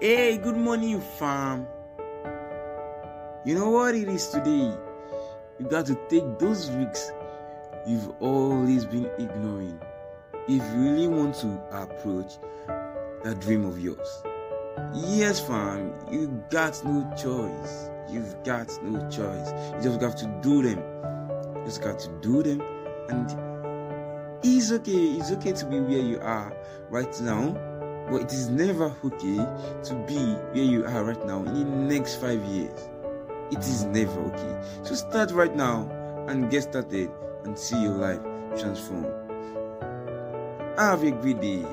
Hey, good morning, fam. You know what it is today? You got to take those risks you've always been ignoring if you really want to approach that dream of yours. Yes, fam, you got no choice. You've got no choice. You just got to do them. You just got to do them, and it's okay. It's okay to be where you are right now, but it is never okay to be where you are right now in the next five years. It is never okay. So start right now and get started and see your life transform. Have a great day.